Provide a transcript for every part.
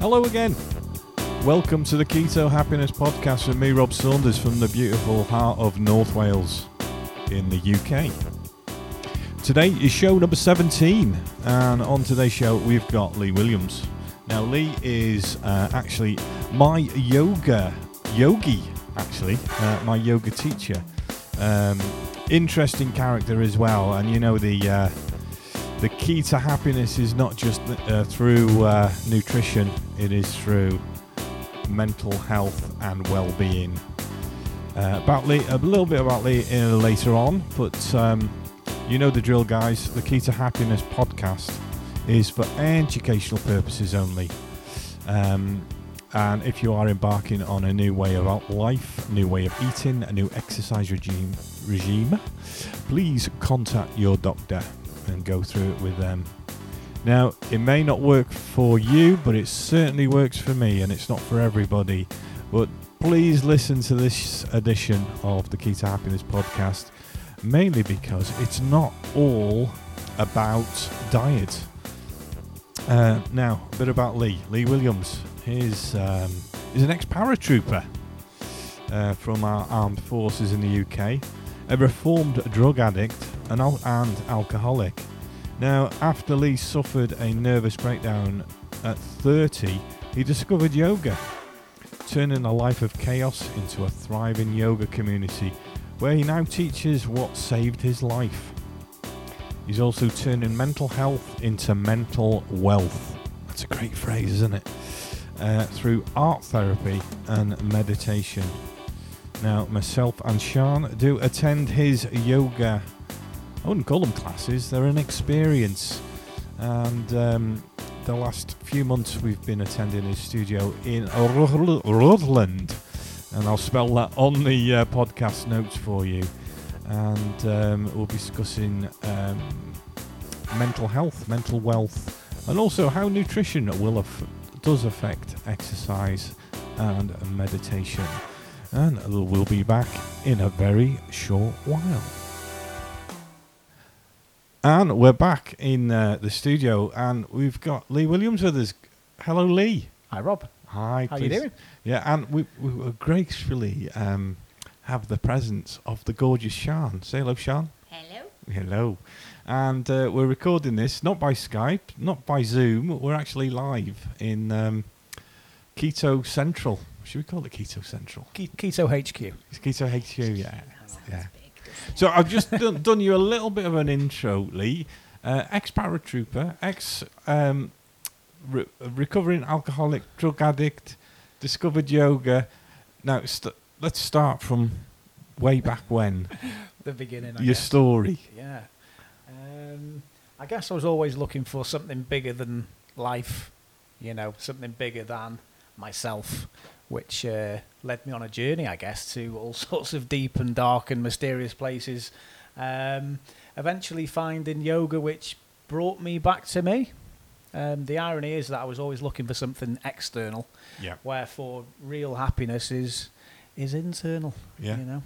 Hello again. Welcome to the Keto Happiness Podcast with me, Rob Saunders, from the beautiful heart of North Wales in the UK. Today is show number 17, and on today's show, we've got Lee Williams. Now, Lee is uh, actually my yoga yogi, actually, uh, my yoga teacher. Um, interesting character as well, and you know, the uh, the key to happiness is not just uh, through uh, nutrition, it is through mental health and well being. Uh, about Lee, a little bit about Lee uh, later on, but um, you know the drill, guys. The Key to Happiness podcast is for educational purposes only. Um, and if you are embarking on a new way of life, new way of eating, a new exercise regime, regime, please contact your doctor and go through it with them. Now, it may not work for you, but it certainly works for me, and it's not for everybody. But please listen to this edition of the Key to Happiness podcast, mainly because it's not all about diet. Uh, now, a bit about Lee. Lee Williams. He's, um, he's an ex paratrooper uh, from our armed forces in the UK, a reformed drug addict, an al- and alcoholic. Now, after Lee suffered a nervous breakdown at 30, he discovered yoga, turning a life of chaos into a thriving yoga community where he now teaches what saved his life. He's also turning mental health into mental wealth. That's a great phrase, isn't it? Uh, through art therapy and meditation. Now, myself and Sean do attend his yoga. I wouldn't call them classes, they're an experience. And um, the last few months we've been attending his studio in Rhuddlan. And I'll spell that on the uh, podcast notes for you. And um, we'll be discussing um, mental health, mental wealth, and also how nutrition will aff- does affect exercise and meditation. And we'll be back in a very short while. And we're back in uh, the studio, and we've got Lee Williams with us. Hello, Lee. Hi, Rob. Hi. How you doing? Yeah, and we, we will gracefully um, have the presence of the gorgeous Sean. Say hello, Sean. Hello. Hello. And uh, we're recording this not by Skype, not by Zoom. We're actually live in um, Keto Central. Should we call it Keto Central? Ke- Keto HQ. It's Keto HQ, yeah. That sounds Yeah. Big. doesn't it? So I've just done, done you a little bit of an intro, Lee. Uh, ex paratrooper, ex um, re- recovering alcoholic, drug addict, discovered yoga. Now st- let's start from way back when. The beginning. I your guess. story. Yeah. Um, I guess I was always looking for something bigger than life. You know, something bigger than myself, which uh, led me on a journey, I guess, to all sorts of deep and dark and mysterious places. Um, eventually finding yoga, which brought me back to me. Um, the irony is that I was always looking for something external, Yeah. wherefore real happiness is is internal. Yeah. You know.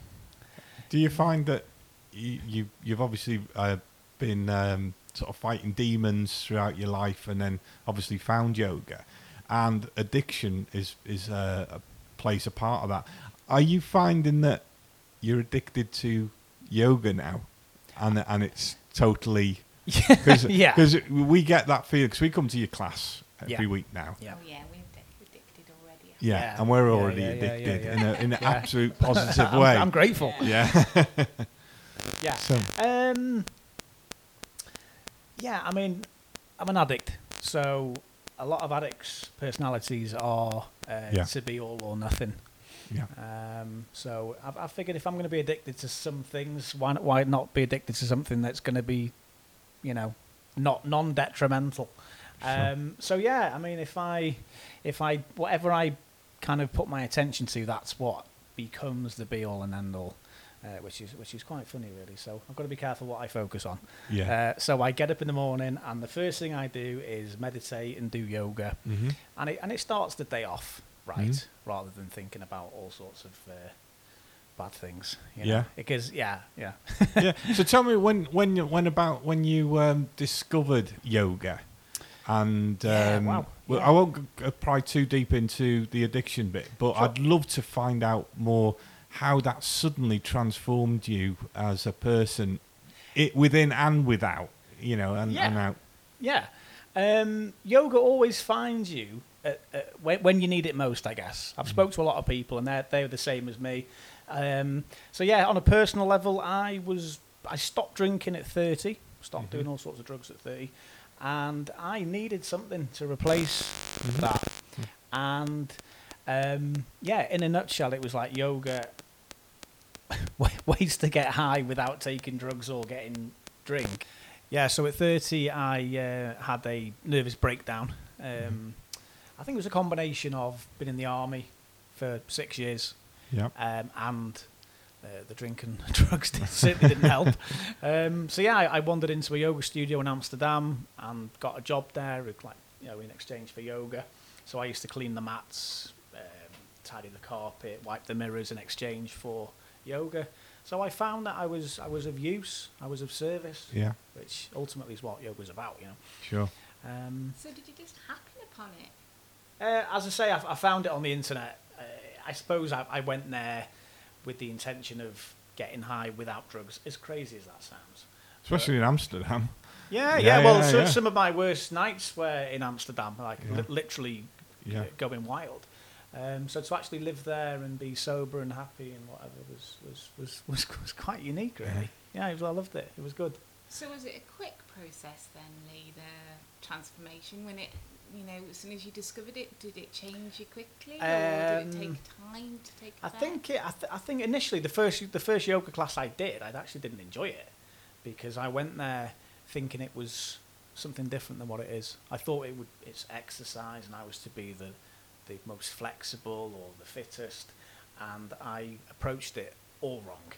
Do you find that you, you you've obviously uh, been um, sort of fighting demons throughout your life, and then obviously found yoga, and addiction is is uh, a, plays a part of that. Are you finding that you're addicted to yoga now, and and it's totally because Yeah. we get that feeling because we come to your class every Yeah. week now. Yeah. Oh yeah, we're addic- addicted already. Yeah, Yeah. and we're already yeah, yeah, addicted yeah, in a in an Yeah. absolute positive I'm, way. I'm grateful. Yeah. Yeah. so Um. Yeah, I mean, I'm an addict, so a lot of addicts' personalities are uh, Yeah. to be all or nothing. yeah. Um, so I've, I figured if I'm going to be addicted to some things, why not, why not be addicted to something that's going to be, you know, not non detrimental. Sure. Um, so yeah, I mean, if I, if I, whatever I kind of put my attention to, that's what becomes the be all and end all, uh, which is which is quite funny really. So I've got to be careful what I focus on. Yeah. Uh, so I get up in the morning, and the first thing I do is meditate and do yoga, hmm and it and it starts the day off right, Mhm. rather than thinking about all sorts of uh, bad things. You Yeah. because yeah, yeah. yeah. So tell me when when you- when about when you um, discovered yoga. And Yeah, um, wow, well, yeah. I won't pry too deep into the addiction bit, but Sure. I'd love to find out more how that suddenly transformed you as a person, it within and without, you know, and, Yeah. and out. Yeah. Um, yoga always finds you at, at, when, when you need it most, I guess. I've spoke to a lot of people, and they're, they're the same as me. Um, so, yeah, on a personal level, I was I stopped drinking at 30, stopped doing all sorts of drugs at 30, and I needed something to replace that. And, um, yeah, in a nutshell, it was like yoga ways to get high without taking drugs or getting drink. Yeah, so at 30, I uh, had a nervous breakdown. Um, I think it was a combination of being in the army for six years Yeah. um, and uh, the drink and drugs did, certainly didn't help. Um, so yeah, I, I wandered into a yoga studio in Amsterdam and got a job there, like you know, in exchange for yoga. So I used to clean the mats, um, tidy the carpet, wipe the mirrors in exchange for yoga. So I found that I was I was of use, I was of service, Yeah. which ultimately is what yoga's about, you know. Sure. Um, So did you just happen upon it? uh, as I say, I, I found it on the internet. Uh, I suppose I, I went there with the intention of getting high without drugs. As crazy as that sounds. Especially in Amsterdam. Yeah, Yeah, yeah. well, yeah, so, yeah. some of my worst nights were in Amsterdam, like Yeah. li- literally Yeah. uh, going wild. Um, so to actually live there and be sober and happy and whatever was was was, was, was quite unique, really. Yeah, it was, I loved it. It was good. So was it a quick process then, Lee, the transformation? When it, you know, as soon as you discovered it, did it change you quickly, or did it Um, take time to take I effect? think it, I, th- I think initially the first the first yoga class I did, I actually didn't enjoy it because I went there thinking it was something different than what it is. I thought it would it's exercise and I was to be the the most flexible or the fittest, and I approached it all wrong.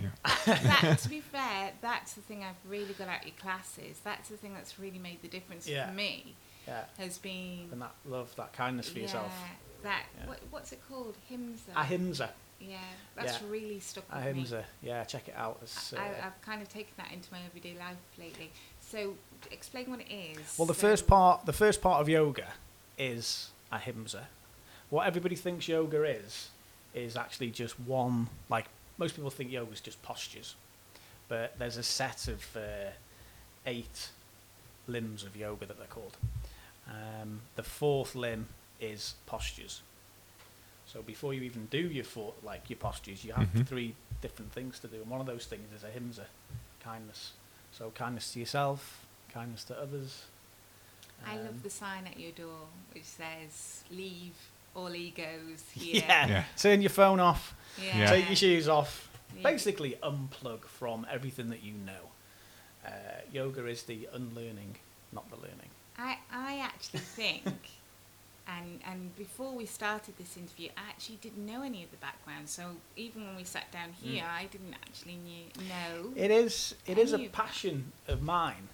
Yeah. that, to be fair, that's the thing I've really got out of your classes. That's the thing that's really made the difference Yeah. for me. Yeah, Has been and that love, that kindness for yourself. That Yeah. what, what's it called? Himsa. Ahimsa, Yeah, that's Yeah. really stuck with me. ahimsa. Yeah, check it out. It's, uh, I, I've kind of taken that into my everyday life lately. So, explain what it is. Well, the So- first part, the first part of yoga is ahimsa. What everybody thinks yoga is, is actually just one. Like most people think yoga is just postures, but there's a set of uh, eight limbs of yoga that they're called. Um, the fourth limb is postures. So before you even do your four, like your postures, you have Mhm. three different things to do, and one of those things is ahimsa, kindness. So kindness to yourself, kindness to others. I um, love the sign at your door which says "Leave all egos here." Yeah. Yeah. Turn your phone off. Yeah. Yeah. Take your shoes off. Yeah. Basically, unplug from everything that you know. Uh, yoga is the unlearning, not the learning. I, I actually think, and and before we started this interview, I actually didn't know any of the background. So even when we sat down here, I didn't actually knew, know. Mm. It is. It is a Any of that. passion of mine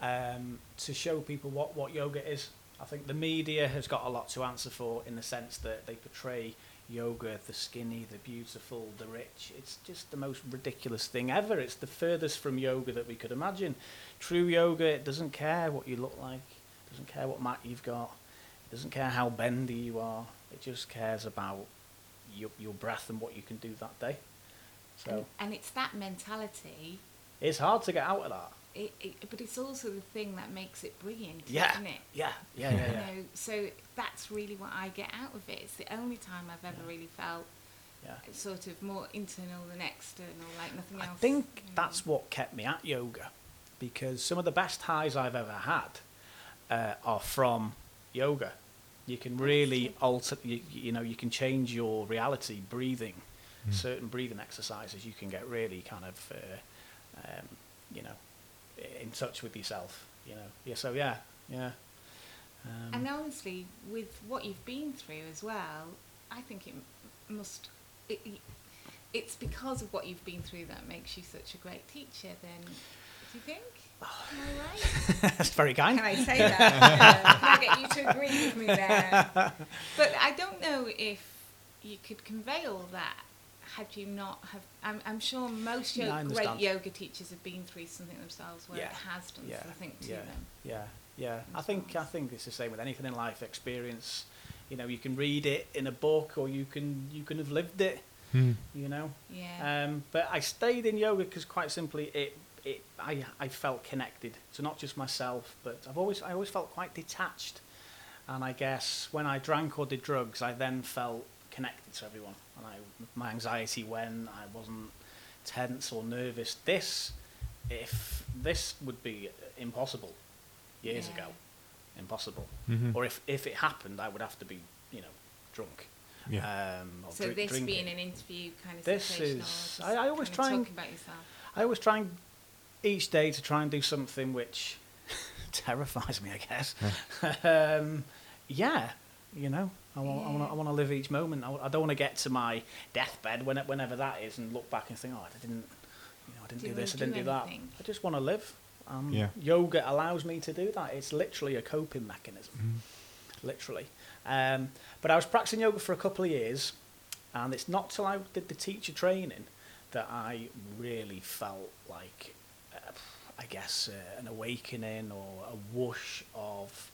um, to show people what what yoga is. I think the media has got a lot to answer for in the sense that they portray yoga, the skinny, the beautiful, the rich. It's just the most ridiculous thing ever. It's the furthest from yoga that we could imagine. True yoga, it doesn't care what you look like, it doesn't care what mat you've got, it doesn't care how bendy you are. It just cares about your, your breath and what you can do that day. So and, and it's that mentality. it's hard to get out of that. It, it, but it's also the thing that makes it brilliant, Yeah, isn't it? yeah, yeah, yeah, You yeah. know, so that's really what I get out of it. It's the only time I've ever Yeah. really felt yeah. sort of more internal than external, like nothing else. I think you know. that's what kept me at yoga, because some of the best highs I've ever had uh, are from yoga. You can really alter, you, you know, you can change your reality breathing. Mm. Certain breathing exercises, you can get really kind of, uh, um, you know, in touch with yourself. You know, yeah. So yeah, yeah. Um, And honestly, with what you've been through as well, I think it must. It, it's because of what you've been through that makes you such a great teacher. Then, do you think? Am I right? that's very kind. Can I say that? Can I get you to agree with me there? But I don't know if you could convey all that had you not have, I'm, I'm sure most yo- No, great yoga teachers have been through something themselves where Yeah. it has done Yeah. something to yeah. them. Yeah, yeah. I think. I think it's the same with anything in life. Experience, you know, you can read it in a book, or you can you can have lived it. Hmm. You know. Yeah. Um, but I stayed in yoga because quite simply it it I I felt connected to not just myself, but I've always I always felt quite detached. And I guess when I drank or did drugs, I then felt connected to everyone, and I my anxiety when I wasn't tense or nervous. This, if this would be impossible years Yeah. ago, impossible. Mhm. Or if if it happened, I would have to be you know drunk. Yeah. Um, or so dri- this drinking. being an interview kind of This situation, or is- I- I always try and- talking about yourself. I always try and each day to try and do something which terrifies me, I guess. um, yeah, you know, I want, I, want to, I want to live each moment. I, I don't want to get to my deathbed when, whenever that is and look back and think, oh, I didn't, you know, I didn't do, Didn't this, I didn't do that. I just want to live. Um, Yeah. Yoga allows me to do that. It's literally a coping mechanism, Mhm. literally. Um, but I was practicing yoga for a couple of years, and it's not till I did the teacher training that I really felt like, uh, I guess, uh, an awakening or a whoosh of,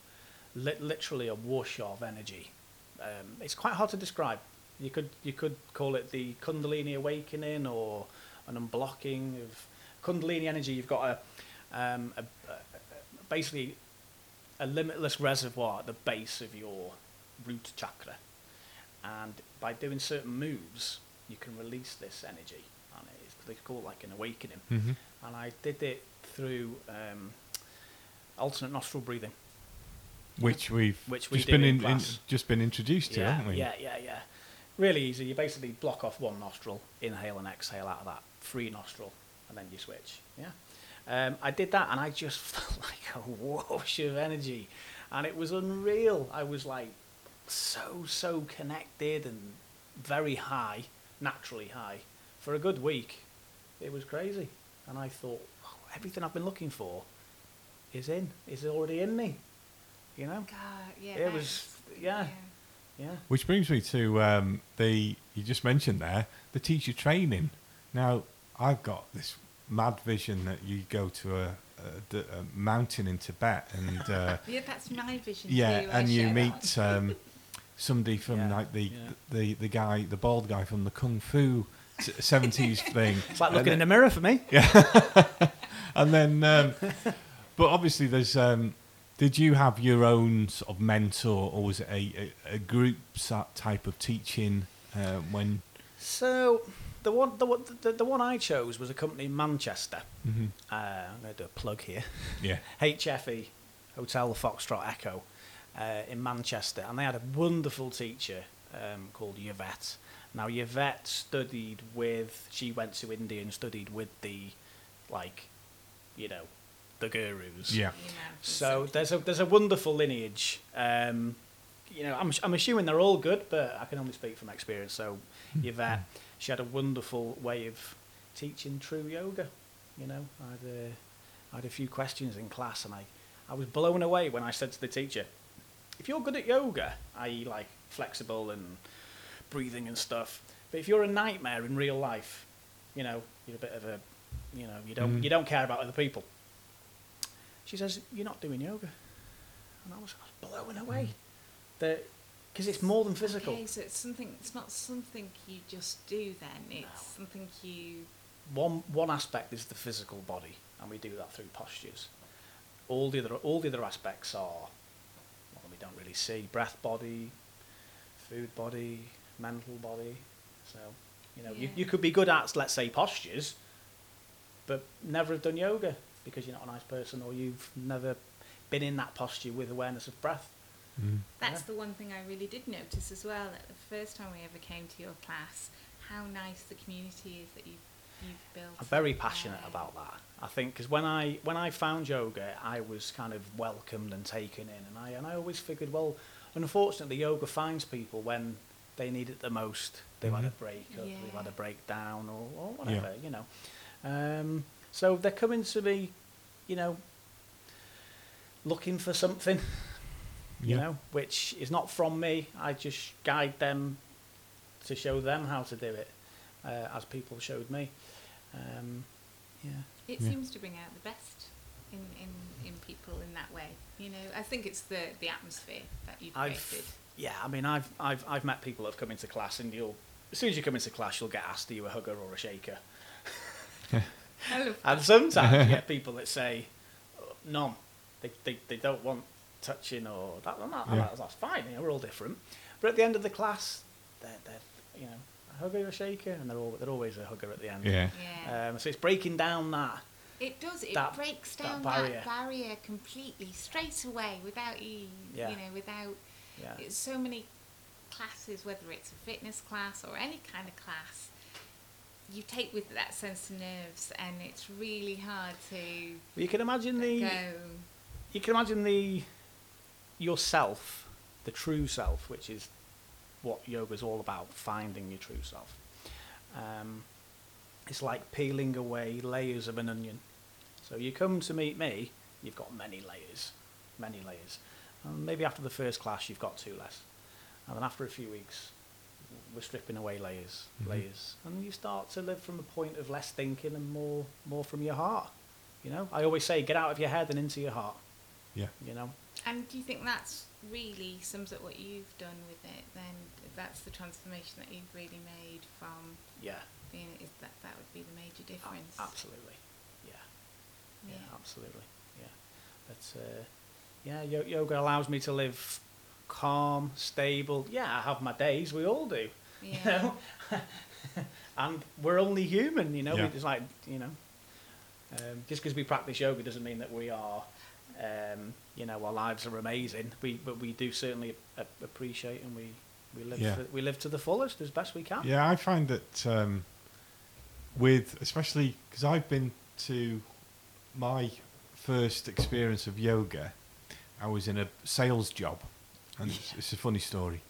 li- literally a whoosh of energy. Um, it's quite hard to describe. You could you could call it the Kundalini awakening or an unblocking of Kundalini energy. You've got a, um, a, a, basically a limitless reservoir at the base of your root chakra, and by doing certain moves, you can release this energy, and it's they call it like an awakening. Mhm. And I did it through um, alternate nostril breathing. Which we've Which we just been in in, just been introduced to, haven't we? Yeah, yeah, yeah. Really easy. You basically block off one nostril, inhale and exhale out of that free nostril, and then you switch. Yeah. Um, I did that, and I just felt like a wash of energy, and it was unreal. I was like so so connected and very high, naturally high, for a good week. It was crazy, and I thought "Wow, everything I've been looking for is in, is already in me. You know? God, yeah. It was- is- yeah. Yeah. Which brings me to um, the you just mentioned there the teacher training. Now I've got this mad vision that you go to a mountain in Tibet and uh, Yeah, that's my vision yeah, too. I and you meet um, somebody from Yeah, like the, yeah. the the guy, the bald guy from the kung fu seventies thing. It's like And looking in then- the mirror for me. Yeah, and then, um, but obviously, there's. Um, did you have your own sort of mentor, or was it a, a, a group type of teaching uh, when? So the one the, one- the, the one I chose was a company in Manchester. Mhm. Uh, I'm going to do a plug here. Yeah. HFE, Hotel Foxtrot Echo, uh, in Manchester, and they had a wonderful teacher um, called Yvette. Now Yvette studied with. She went to India and studied with the, like, you know, the gurus. Yeah. So there's a there's a wonderful lineage. Um, you know, I'm I'm assuming they're all good, but I can only speak from experience. So Yvette, she had a wonderful way of teaching true yoga. You know, I had a, I had a few questions in class, and I I was blown away when I said to the teacher, "If you're good at yoga, i.e., like flexible and breathing and stuff, but if you're a nightmare in real life, you know, you're a bit of a, you know, you don't Mhm. you don't care about other people." She says, "You're not doing yoga," and I was, I was blown away. Mm. That because it's more than physical. Okay, so it's something. It's not something you just do. Then it's something you. One one aspect is the physical body, and we do that through postures. All the other all the other aspects are well, we don't really see breath body, food body, mental body. So you know you, you could be good at let's say postures, but never have done yoga because you're not a nice person or you've never been in that posture with awareness of breath. Mm. That's Yeah. the one thing I really did notice as well. That the first time we ever came to your class, how nice the community is that you've you've built. I'm very passionate there. about that. I think because when I when I found yoga, I was kind of welcomed and taken in, and I and I always figured, well, unfortunately, yoga finds people when they need it the most. They've had a Mhm. breakup, they've had a breakdown, or, or Yeah. whatever, you know. Um, so they're coming to me, you know, looking for something, you Yeah. know, which is not from me. I just guide them to show them how to do it. uh, as people showed me. Um, yeah. It Yeah. seems to bring out the best in, in, in people in that way. You know, I think it's the, the atmosphere that you've created. I've yeah, I mean, I've I've I've met people that have come into class, and you'll as soon as you come into class, you'll get asked, "Are you a hugger or a shaker?" I love And sometimes you get people that say, "No, They, they they don't want touching or that. and that- and Yeah. that's, that's fine. You know, we're all different. But at the end of the class, they're they're you know a hugger or a shaker, and they're all they're always a hugger at the end. Yeah. Yeah. Um, so it's breaking down that. It does. It that- breaks that down barrier. that barrier completely straight away without you, Yeah. you know, without Yeah. it's so many classes, whether it's a fitness class or any kind of class, you take with that sense of nerves, and it's really hard to You can imagine the go. you can imagine the yourself, the true self, which is what yoga's all about, finding your true self. Um, it's like peeling away layers of an onion. So you come to meet me, you've got many layers, many layers. And maybe after the first class, you've got two less. And then after a few weeks, we're stripping away layers, Mhm. layers, and you start to live from a point of less thinking and more, more from your heart. You know, I always say, get out of your head and into your heart. Yeah. You know, And do you think that's really sums up what you've done with it? Then that's the transformation that you've really made from yeah, being. Is that that would be the major a- difference? absolutely, yeah, yeah, Yeah. absolutely, yeah. But uh, yeah, yoga allows me to live calm, stable. Yeah, I have my days. We all do. You know, and we're only human. You know, Yeah. it's like you know, um, just because we practice yoga doesn't mean that we are. Um, you know, our lives are amazing. We, but we do certainly a- appreciate and we, we live Yeah. to, we live to the fullest as best we can. Yeah, I find that um, with especially because I've been to my first experience of yoga, I was in a sales job, and it's, it's a funny story.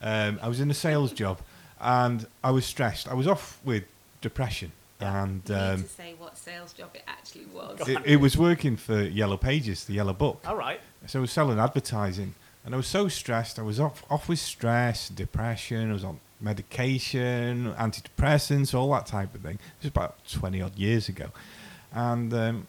Um, I was in a sales job, and I was stressed. I was off with depression, Yeah. and You need um, to say what sales job it actually was. It, it was working for Yellow Pages, the Yellow Book. All right. So I was selling advertising, and I was so stressed. I was off off with stress, depression. I was on medication, antidepressants, all that type of thing. This was about twenty odd years ago, and um,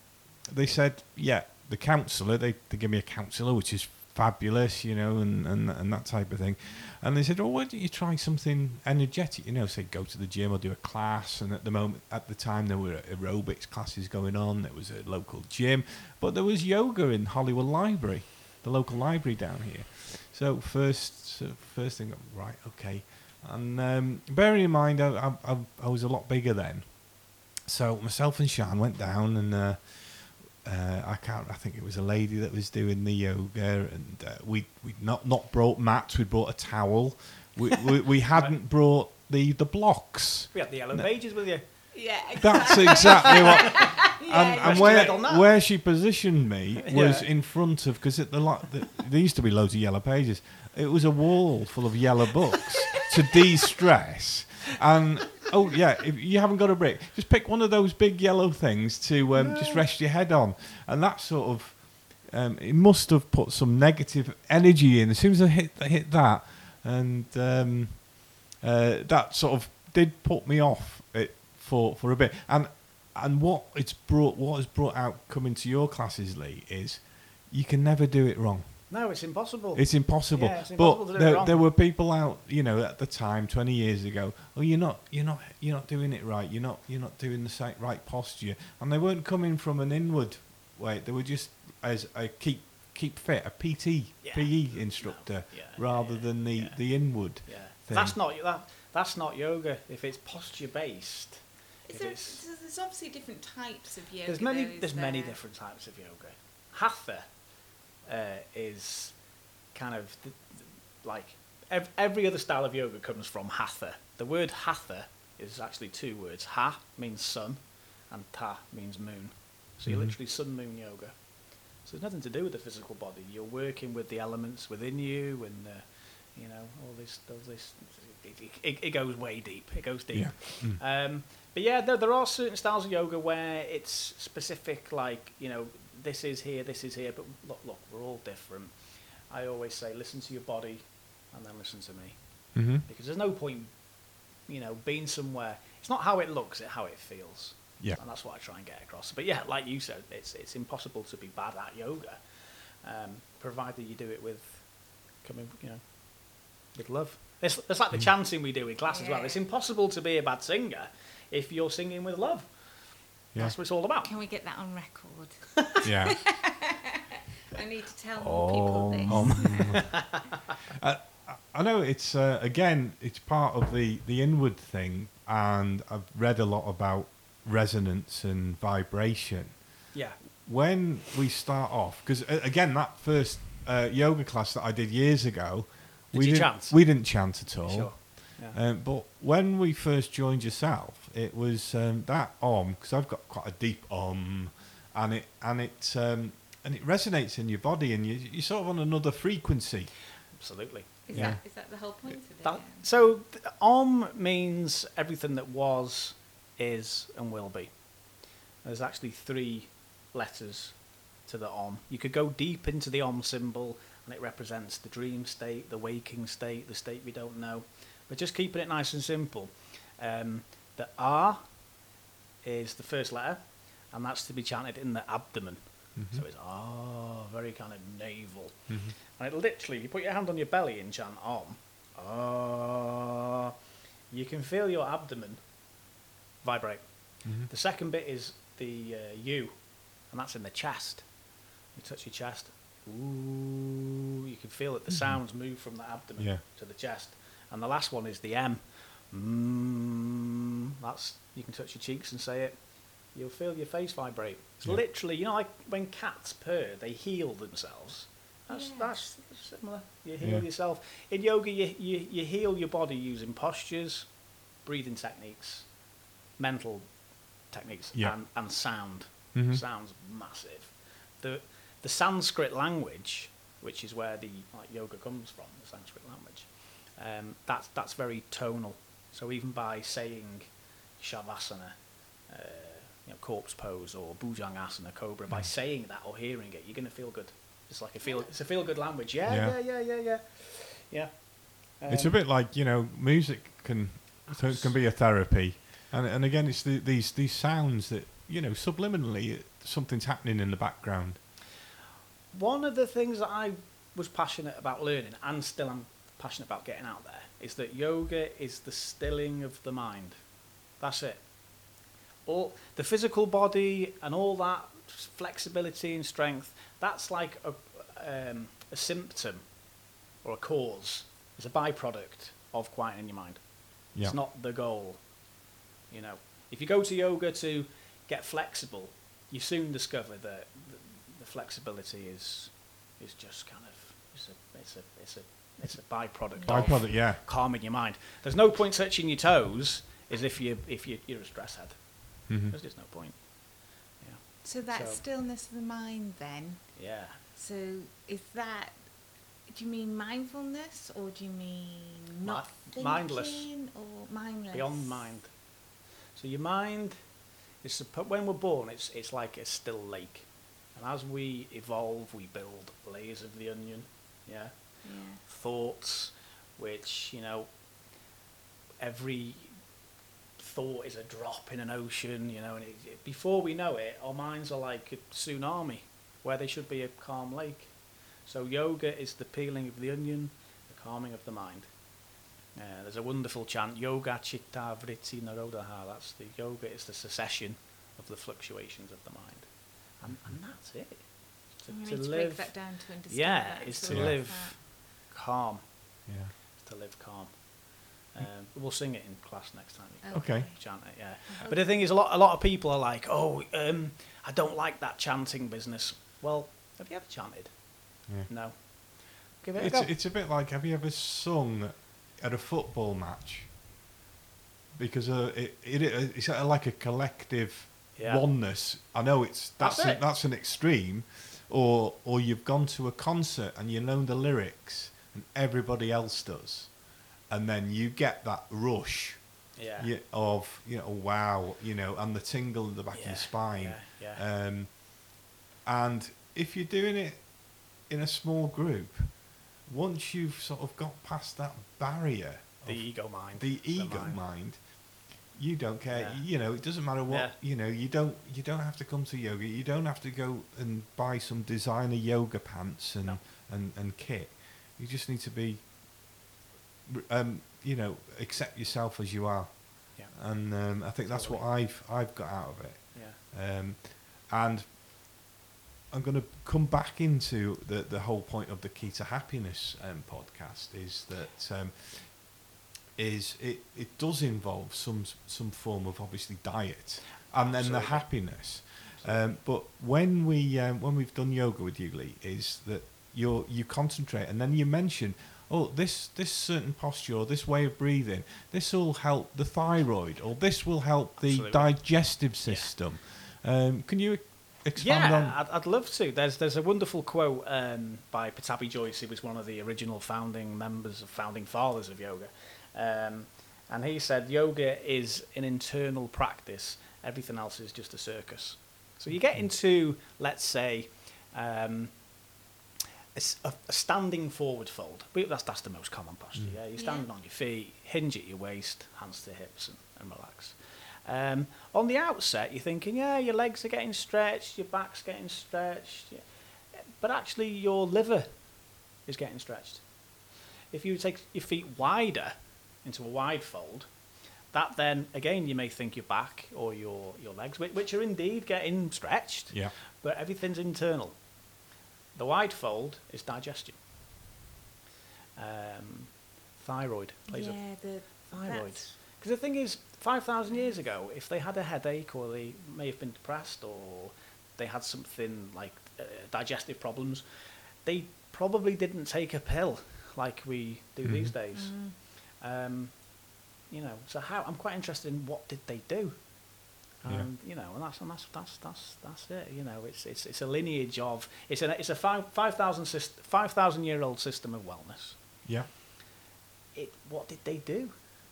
they said, "Yeah, the counsellor. They they give me a counsellor, which is fabulous, you know, and, and and that type of thing. And they said, "Oh, why don't you try something energetic? You know, say go to the gym or do a class." And at the moment, at the time, there were aerobics classes going on. There was a local gym, but there was yoga in Holywell Library, the local library down here. So first, so first thing, right, okay. And um, bearing in mind, I, I, I, I was a lot bigger then. So myself and Sean went down, and uh, uh, I can't. I think it was a lady that was doing the yoga, and uh, we we not not brought mats. We brought a towel. We we, we hadn't brought the the blocks. We had the yellow No. pages with you. Yeah. That's exactly what. And yeah. and where read on that. where she positioned me was Yeah. in front of because the, lo- the there used to be loads of yellow pages. It was a wall full of yellow books to de-stress. And oh yeah, if you haven't got a brick, just pick one of those big yellow things to um, just rest your head on, and that sort of um, it must have put some negative energy in as soon as I hit hit that, and um, uh, that sort of did put me off it for for a bit. And and what it's brought, what has brought out coming to your classes, Lee, is you can never do it wrong. No, it's impossible. It's impossible. Yeah, it's impossible to but do it there, wrong. there were people out, you know, at the time, twenty years ago. Oh, you're not, you're not, you're not doing it right. You're not, you're not doing the right posture. And they weren't coming from an inward way. They were just as a keep keep fit, a PT Yeah. PE instructor, No, yeah, rather yeah, than the yeah. the inward. yeah. thing. That's not that. That's not yoga. If it's posture based, Is there, there's obviously different types of yoga. there's many. though, is There's many different types of yoga. Hatha uh, is kind of th- th- like ev- every other style of yoga comes from hatha. The word hatha is actually two words. Ha means sun, and ta means moon. So you're Mhm. literally sun moon yoga. So it's nothing to do with the physical body. You're working with the elements within you, and uh, you know all this. All this it, it, it goes way deep. It goes deep. Yeah. Mm. Um, but yeah, there, there are certain styles of yoga where it's specific, like, you know, this is here, this is here, but look, look, we're all different. I always say, listen to your body and then listen to me. Mm-hmm. Because there's no point you know, being somewhere. It's not how it looks; it's how it feels. Yeah. and that's what I try and get across. But yeah, like you said, it's it's impossible to be bad at yoga, um, provided you do it with coming, you know, with love. It's, it's like the chanting we do in class as well. It's impossible to be a bad singer if you're singing with love. Yeah. That's what it's all about. Can we get that on record? Yeah. I need to tell more people this. Um, I, I know it's uh, again it's part of the the inward thing, and I've read a lot about resonance and vibration. Yeah. When we start off, because again that first uh, yoga class that I did years ago, Did we you didn't chant? we didn't chant at all. Sure. Yeah. Um, but when we first joined yourself, it was um, that om because I've got quite a deep om, and it and it um, and it resonates in your body, and you you're sort of on another frequency. Absolutely. Is, Yeah. that, is that the whole point of it? That, so th- Om means everything that was, is, and will be. There's actually three letters to the Om. You could go deep into the Om symbol, and it represents the dream state, the waking state, the state we don't know. But just keeping it nice and simple. Um, the R is the first letter, and that's to be chanted in the abdomen. Mhm. So it's ah, very kind of navel. Mhm. And it literally, you put your hand on your belly and chant Om. Ah, you can feel your abdomen vibrate. Mhm. The second bit is the uh, U, and that's in the chest. You touch your chest. Ooh, you can feel that The sounds move from the abdomen Yeah. to the chest. And the last one is the M. Mm, that's you can touch your cheeks and say it. You'll feel your face vibrate. It's Yeah. literally, you know, like when cats purr, they heal themselves. That's Yeah. that's similar. You heal Yeah. yourself in yoga. You, you you heal your body using postures, breathing techniques, mental techniques, Yeah. and, and sound. Mhm. Sounds massive. The the Sanskrit language, which is where the like yoga comes from, the Sanskrit language. Um, that's that's very tonal. So even by saying shavasana, uh, you know, corpse pose, or bhujangasana, cobra, by Mm. saying that or hearing it, you're going to feel good. It's like a feel. It's a feel good language. Yeah, Yeah. yeah, yeah, yeah, yeah. Yeah. it's a Um, bit like you know, music can so it can be a therapy, and and again, it's the, these these sounds that you know subliminally something's happening in the background. One of the things that I was passionate about learning, and still I'm passionate about getting out there, is that yoga is the stilling of the mind. That's it. All the physical body and all that flexibility and strength. That's like a um, a symptom or a cause. It's a byproduct of quieting your mind. Yeah. It's not the goal. You know, if you go to yoga to get flexible, you soon discover that the, the flexibility is is just kind of it's a it's a it's a it's a byproduct, Byproduct, of yeah. calming your mind. There's no point touching your toes as if you if you you're a stress head. Mhm. There's just no point. Yeah. So that So- stillness of the mind, then. Yeah. So is that? Do you mean mindfulness, or do you mean Mi- not mindless. thinking, or mindless? Beyond mind. So your mind is suppo- when we're born, it's it's like a still lake, and as we evolve, we build layers of the onion. Yeah. Yeah. thoughts, which you know, every thought is a drop in an ocean. You know, and it, it- before we know it, our minds are like a tsunami, where they should be a calm lake. So yoga is the peeling of the onion, the calming of the mind. Uh, there's a wonderful chant, Yoga Chitta Vritti Nirodhah. That's the yoga is the cessation of the fluctuations of the mind, and, and that's it. To, to live break that down to understand. yeah, that, is to that's live. Calm. Yeah. To live calm. Um, we'll sing it in class next time. You Okay. chant it, yeah. But the thing is, a lot, a lot of people are like, "Oh, um, I don't like that chanting business." Well, have you ever chanted? Yeah. No. Give it It's a go. it's a bit like have you ever sung at a football match? Because uh, it, it it's like a collective Yeah. oneness. I know it's that's That's a, it. that's an extreme, or or you've gone to a concert and you know the lyrics and everybody else does, and then you get that rush yeah. you- of you know wow you know and the tingle in the back of your spine. yeah, yeah. Um, and if you're doing it in a small group, once you've sort of got past that barrier The ego mind. the ego mind. mind. You don't care. Yeah. You know, it doesn't matter what Yeah. you know. You don't. You don't have to come to yoga. You don't have to go and buy some designer yoga pants and No. and, and kit. You just need to be. Um, you know, accept yourself as you are, Yeah. and um, I think that's what I've I've got out of it. Yeah. Um, and I'm going to come back into the, the whole point of the Key to Happiness um, podcast is that um, is it, it does involve some some form of obviously diet and then the happiness. Um, but when we um, when we've done yoga with you, Lee, is that you you concentrate and then you mention, oh, this this certain posture or this way of breathing, this will help the thyroid or this will help the Absolutely. digestive system. Um, can you expand yeah, on? I'd, I'd love to. There's there's a wonderful quote um, by Pattabhi Jois, who was one of the original founding members of founding fathers of yoga, um, and he said yoga is an internal practice. Everything else is just a circus. So you get into, let's say, um, a, s- a- a standing forward fold. That's that's the most common posture. Mm. Yeah, you're Yeah. standing on your feet, hinge at your waist, hands to hips, and, and relax. Um, on the outset, you're thinking, yeah, your legs are getting stretched, your back's getting stretched, yeah. but actually your liver is getting stretched. If you take your feet wider into a wide fold, that then again you may think your back or your your legs, which, which are indeed getting stretched, yeah, but everything's internal. The wide fold is digestion. Um, thyroid plays a yeah, the thyroid. Because the thing is, 5,000 years ago, if they had a headache or they may have been depressed or they had something like uh, digestive problems, they probably didn't take a pill like we do these Mhm. days. Mm. Um, you know, so how I'm quite interested in what did they do, Yeah. and you know, and that's and that's that's that's that's it. You know, it's it's it's a lineage of it's a it's a five five thousand five thousand year old system of wellness. yeah, It what did they do?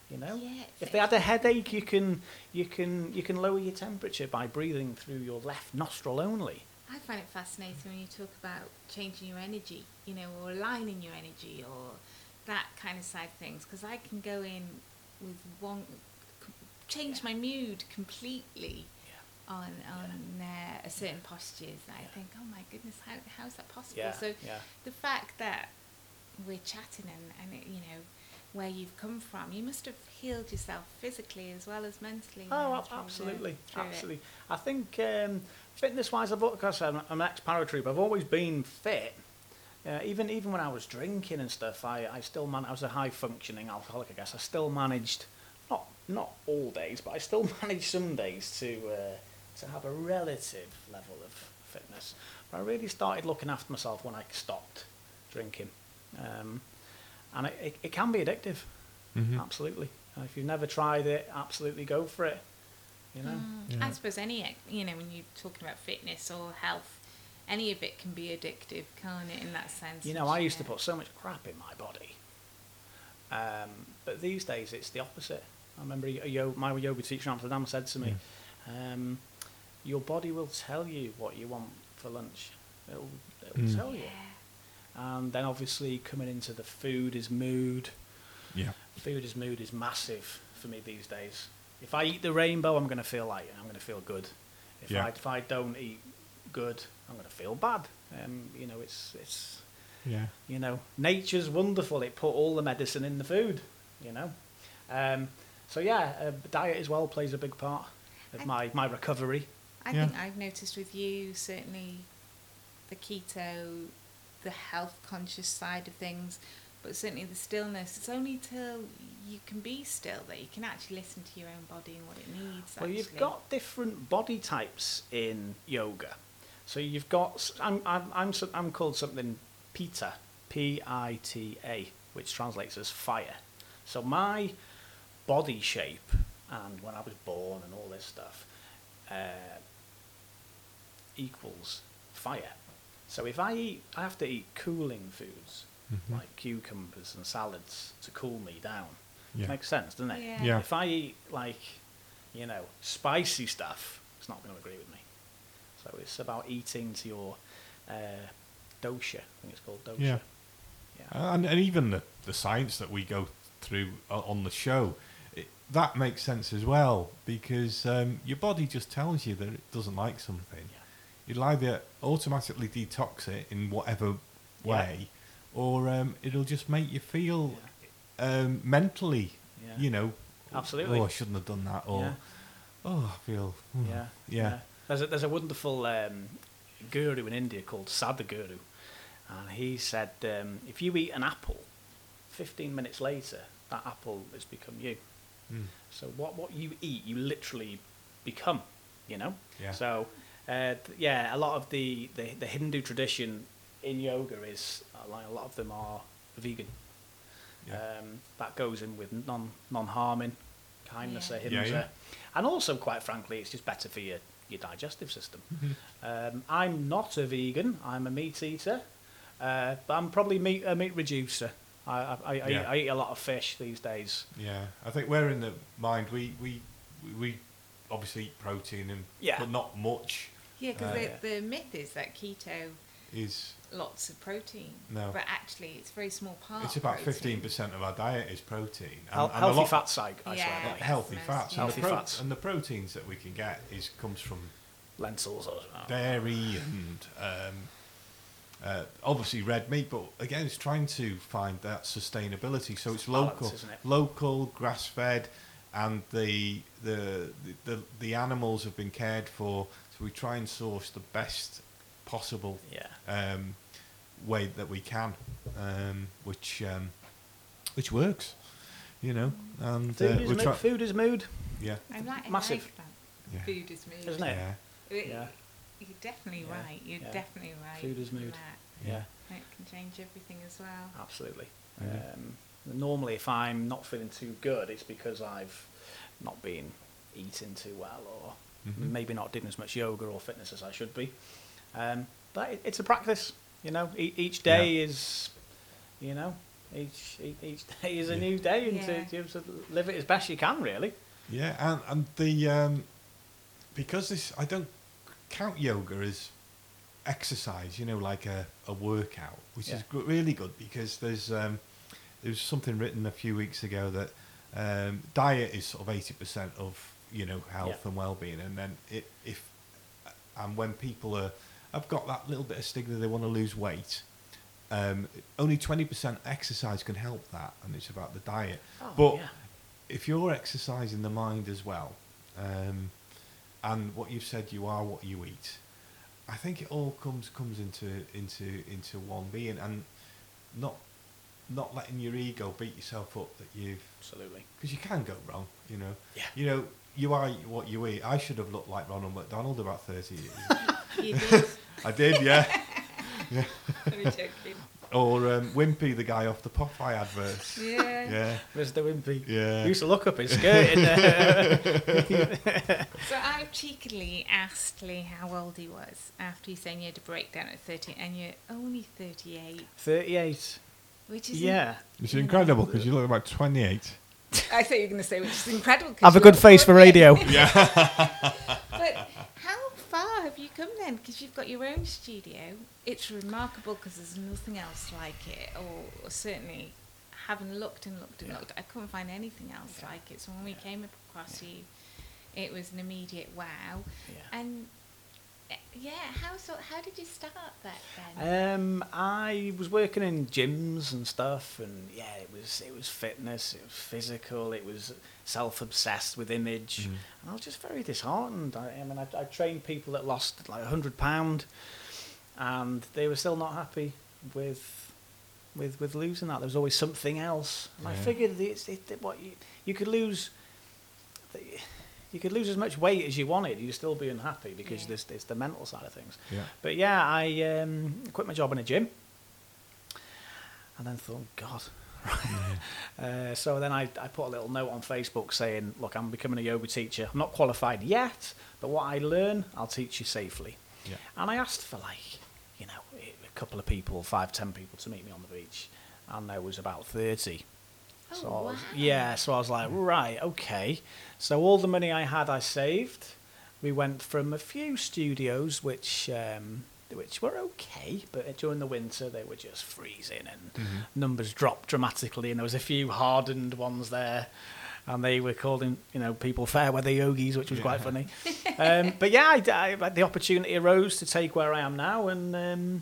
You know, Yeah, if they had a headache, you can you can you can lower your temperature by breathing through your left nostril only. I find it fascinating when you talk about changing your energy, you know, or aligning your energy, or that kind of side of things. Because I can go in with one, c- change my mood completely on on uh, a certain postures. And I think, oh my goodness, how how is that possible? So the fact that we're chatting and and it, you know where you've come from, you must have healed yourself physically as well as mentally. Oh, now ab- through absolutely, it. absolutely. I think um, fitness-wise, I've because I'm, I'm an ex-paratrooper. I've always been fit. Uh, even even when I was drinking and stuff, I, I still man. I was a high-functioning alcoholic, I guess. I still managed, not not all days, but I still manage some days to uh, to have a relative level of fitness. But I really started looking after myself when I stopped drinking, um, and it, it, it can be addictive. Mhm. Absolutely. Uh, if you've never tried it, absolutely go for it. You know. Mm. Yeah. I suppose any, you know, when you're talking about fitness or health, any of it can be addictive, can't it, in that sense? You know, I used to put so much crap in my body. Um, but these days, it's the opposite. I remember a yo- my yoga teacher in Amsterdam said to me, um, "Your body will tell you what you want for lunch. It'll, it'll Mm. tell you." And then, obviously, coming into the food is mood. yeah, Food is mood is massive for me these days. If I eat the rainbow, I'm going to feel like I'm going to feel good. If Yeah. I if I don't eat good, I'm going to feel bad. Um, you know, it's it's yeah, you know, nature's wonderful. It put all the medicine in the food. You know, um, so yeah, uh, diet as well plays a big part of I- my my recovery. I Yeah. think I've noticed with you certainly the keto, the health conscious side of things, but certainly the stillness. It's only till you can be still that you can actually listen to your own body and what it needs. Well, you've got different body types in yoga. So you've got s- I'm I'm I'm, I'm called something Pita, P I T A, which translates as fire. So my body shape and when I was born and all this stuff uh, equals fire. So if I eat, I have to eat cooling foods Mhm. like cucumbers and salads to cool me down. yeah, Makes sense, doesn't it? Yeah. Yeah. If I eat like, you know, spicy stuff, it's not going to agree with me. So it's about eating to your uh, dosha. I think it's called dosha. Yeah. Yeah. and, and even the, the science that we go through uh, on the show, it, that makes sense as well because um, your body just tells you that it doesn't like something. Yeah. It'll either automatically detox it in whatever Yeah. way, or um, it'll just make you feel um, mentally, Yeah. you know, Absolutely. Oh, I shouldn't have done that, or Yeah. oh, I feel. hmm, Yeah, yeah. There's a, there's a wonderful um, guru in India called Sadhguru, and he said um, if you eat an apple, 15 minutes later, that apple has become you. Mm. So what what you eat, you literally become. You know. Yeah. So uh, th- yeah, a lot of the, the, the Hindu tradition in yoga is uh, like a lot of them are vegan. Yeah. Um, that goes in with non non harming, kindness, Yeah. ahimsa, Yeah, yeah. and also quite frankly, it's just better for your your digestive system. Mm-hmm. Um, I'm not a vegan. I'm a meat eater, uh, but I'm probably meat a meat reducer. I I, I, I, Yeah. I eat a lot of fish these days. Yeah, I think we're in the mind. We we we obviously eat protein and Yeah. but not much Yeah, because Uh, the, the myth is that keto, is. lots of protein. No. But actually, it's a very small part. It's about fifteen percent of our diet is protein. And, Hel- and a healthy lot- fat side, I Yeah. swear. uh, healthy Most fats. And Healthy the pro- fats. and the proteins that we can get is comes from Lentils or dairy and um, uh, obviously red meat. But again, it's trying to find that sustainability. So it's Balance, local, isn't it? local, grass fed, and the, the the the animals have been cared for. So we try and source the best possible Yeah. um, way that we can, um, which um, which works, you know. And Food, uh, is we're mood, try- food is mood, yeah, I like, I Massive. like that. yeah, Food is mood. isn't it? yeah, It- Yeah. You're definitely Yeah. right. You're Yeah. definitely right. Food is with mood. that. Yeah. It can change everything as well. Absolutely. Yeah. Um, normally, if I'm not feeling too good, it's because I've not been eating too well, or Mhm. maybe not doing as much yoga or fitness as I should be. Um, but it, it's a practice, you know. E- each day is, you know, each e- each day is a Yeah. new day, and Yeah. to, you to live it as best you can, really. yeah. And and the um, because this I don't count yoga as exercise, you know, like a, a workout, which is Yeah. gr- really good because there's um, there was something written a few weeks ago that um, diet is sort of eighty percent of you know health Yeah. and well-being, and then it, if and when people are have got that little bit of stigma they want to lose weight. Um, only twenty percent exercise can help that, and it's about the diet. Oh, but yeah. if you're exercising the mind as well, um, and what you've said, you are what you eat. I think it all comes comes into into into one being, and not not letting your ego beat yourself up that you've Absolutely. because you can go wrong. You know. Yeah. You know. You are what you eat. I should have looked like Ronald McDonald about thirty years. You did. I did, yeah. I'm joking. Or um, Wimpy, the guy off the Popeye adverts. Yeah. Yeah. Mr. Wimpy. Yeah. You used to look up his skirt. in, So I cheekily asked Lee how old he was after you saying you had a breakdown at 30, and you're only 38, 38. which is Yeah. It's you know, incredible because you look about twenty-eight. I thought you were going to say, which is incredible. 'cause I Have a good face for 48. radio. But how far have you come then? Because you've got your own studio. It's remarkable because there's nothing else like it, or certainly having looked and looked and Yeah. looked, I couldn't find anything else Yeah. like it. So when we came across you, it was an immediate wow. And yeah, how so? How did you start that then? Um, I was working in gyms and stuff, and yeah, it was it was fitness, it was physical, it was self-obsessed with image, Mhm. and I was just very disheartened. I, I mean, I, I trained people that lost like hundred pound, and they were still not happy with with with losing that. There was always something else, and I figured it's, it, that what you you could lose. You could lose as much weight as you wanted, you'd still be unhappy because Yeah. there's, there's the mental side of things. Yeah. But yeah, I um, quit my job in a gym, and then thought, God. uh, so then I, I put a little note on Facebook saying, "Look, I'm becoming a yoga teacher. I'm not qualified yet, but what I learn, I'll teach you safely." Yeah. And I asked for like, you know, a couple of people, five, ten people to meet me on the beach, and there was about thirty. Oh, so I was, yeah, so I was like, right, okay. So all the money I had, I saved. We went from a few studios, which um, which were okay, but during the winter they were just freezing and Mm-hmm. numbers dropped dramatically, and there was a few hardened ones there. And they were calling, you know, people fair weather yogis, which was Yeah. quite funny. um, but yeah, I, I, the opportunity arose to take where I am now, and um,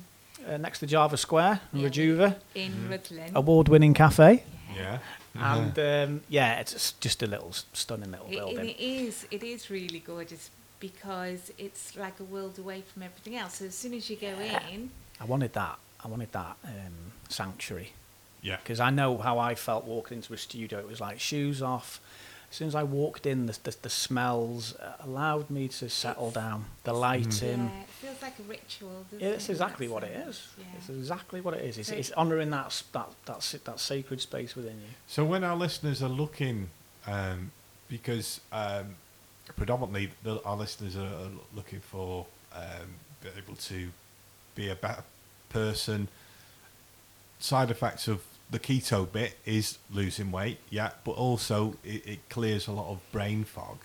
uh, next to Java Square, in Yeah. Rejuva, in Mhm. Rhuddlan. award-winning cafe. Yeah. And um, yeah, it's just a little stunning little It, building. it is. It is really gorgeous because it's like a world away from everything else. So as soon as you go in, I wanted that. I wanted that um, sanctuary yeah. because I know how I felt walking into a studio. It was like shoes off. As soon as I walked in, the, the, the smells uh, allowed me to settle down. The lighting. yeah, it feels like a ritual. Doesn't Yeah, it, that's in exactly that what it is. Yeah. It's exactly what it is. It's, it's honouring that, that that that sacred space within you. So when our listeners are looking, um, because um, predominantly the, our listeners are are looking for um, be able to be a better person. Side effects of the keto bit is losing weight, yeah, but also it, it clears a lot of brain fog.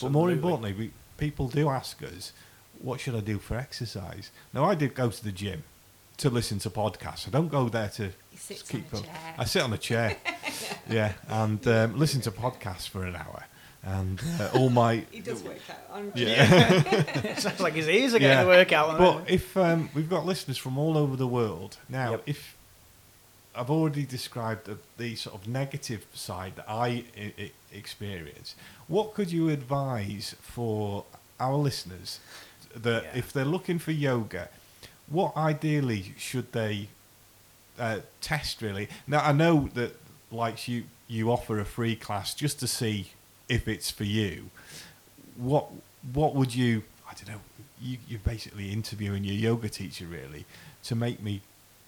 But more importantly, we, people do ask us, what should I do for exercise? Now, I did go to the gym to listen to podcasts. I don't go there to He sits keep on a up- chair. I sit on a chair, yeah, and um, listen to podcasts for an hour, and uh, all my He does work out. On yeah. it sounds like his ears are getting Yeah. a workout. but if um, we've got listeners from all over the world now, Yep. if I've already described the, the sort of negative side that I, I, I experience, what could you advise for our listeners that Yeah. if they're looking for yoga, what ideally should they uh, test really? Now I know that like you you offer a free class just to see if it's for you. What what would you I don't know you you're basically interviewing your yoga teacher really to make me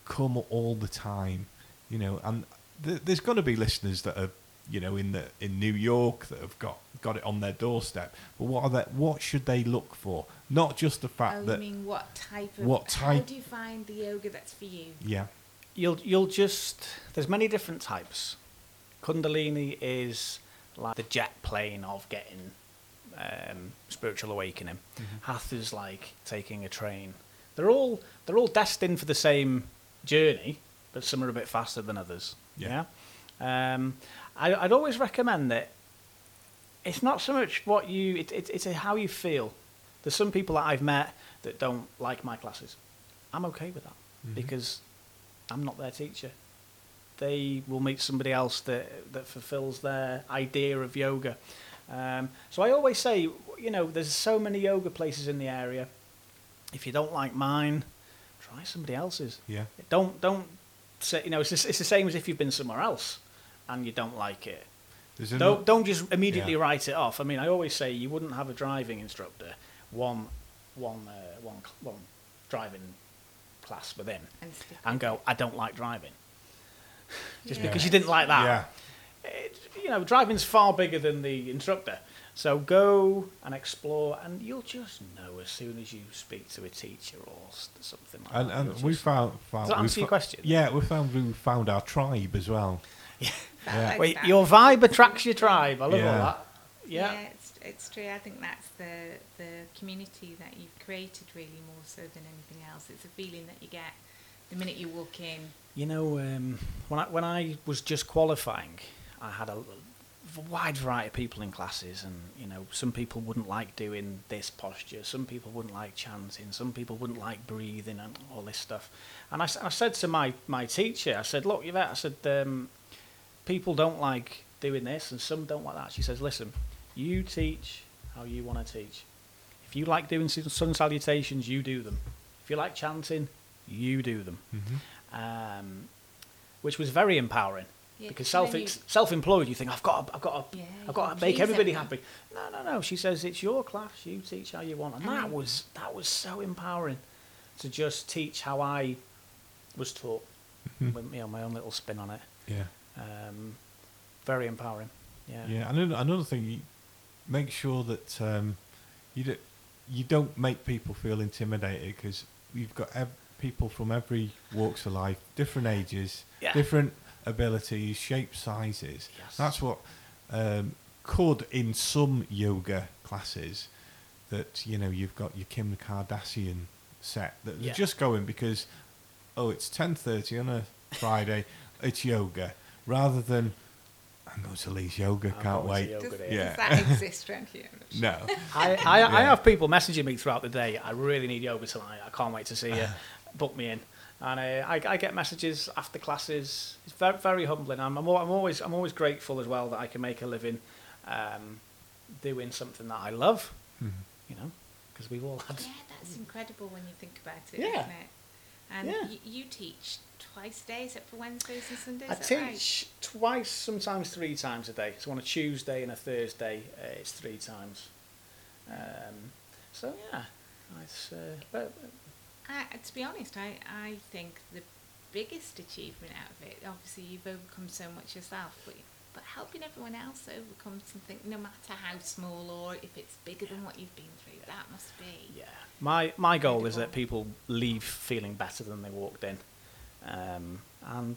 come all the time, you know, and th- there's going to be listeners that are you know in the in New York that have got got it on their doorstep. But what are that? What should they look for? Not just the fact Oh, you that mean what type of? What How do you find the yoga that's for you? yeah you'll you'll just there's many different types. Kundalini is like the jet plane of getting um, spiritual awakening. Hatha is like taking a train. They're all they're all destined for the same journey, but some are a bit faster than others. Yeah. Yeah. Um, I, I'd always recommend that it's not so much what you it, it, it's a how you feel. There's some people that I've met that don't like my classes. I'm okay with that Mhm. because I'm not their teacher. They will meet somebody else that that fulfills their idea of yoga. Um, so I always say, you know, there's so many yoga places in the area. If you don't like mine, try somebody else's. yeah Don't don't say, you know, it's, the- it's the same as if you've been somewhere else and you don't like it. Don't ano- don't just immediately Yeah. write it off. I mean, I always say you wouldn't have a driving instructor, one one uh, one cl- one driving class with him, And, and go. I don't like driving, just Yeah. because you didn't like that. yeah It, you know, driving's far bigger than the instructor. So go and explore, and you'll just know as soon as you speak to a teacher or something like and that. and we just- found, found Does that we answer your question? yeah we found we found our tribe as well That yeah. like Wait, your vibe attracts your tribe. I love Yeah. all that. Yeah. it's, it's true. I think that's the the community that you've created really more so than anything else. It's a feeling that you get the minute you walk in. You know, um, when I when I was just qualifying, I had a l- wide variety of people in classes, and you know, some people wouldn't like doing this posture, some people wouldn't like chanting, some people wouldn't like breathing, and all this stuff. And I, I said to my my teacher, I said, "Look, Yvette," I said, um, "People don't like doing this, and some don't like that." She says, "Listen, you teach how you want to teach. If you like doing sun salutations, you do them. If you like chanting, you do them." mm-hmm. um, which was very empowering. Yeah, because 'cause self you... self-employed, you think I've got to, I've got to, Yeah, I've got to make everybody everyone. happy. No, no, no. She says it's your class. You teach how you want, and And that then- was that was so empowering to just teach how I was taught Mhm. with you know my own little spin on it. yeah Um, very empowering. Yeah. Yeah, and another, another thing, you make sure that um, you do, you don't make people feel intimidated because you've got ev- people from every walks of life, different ages, Yeah. different abilities, shapes, sizes. Yes. That's what um, could in some yoga classes that you know you've got your Kim Kardashian set that they're Yeah. just going because oh it's ten thirty on a Friday, it's yoga rather than I'm going to Lee's yoga, I'm can't wait. yoga Does. Yeah. does that exist around here? No, I, I, I have people messaging me throughout the day. I really need yoga tonight. I can't wait to see you. Book me in. And uh, I, I get messages after classes. It's very, very humbling. I'm, I'm, I'm always I'm always grateful as well that I can make a living um, doing something that I love. Mhm. You know, because we've all had. Yeah, that's incredible when you think about it, Yeah. isn't it? And Yeah. y- you teach twice a day, except for Wednesdays and Sundays. I is that right? teach twice, sometimes three times a day. So on a Tuesday and a Thursday, uh, it's three times. Um, so yeah, it's, uh, but, I, to be honest, I, I think the biggest achievement out of it, obviously you've overcome so much yourself, but, but helping everyone else overcome something, no matter how small or if it's bigger than what you've been through, that must be. Yeah, my my goal is that people leave feeling better than they walked in, um, and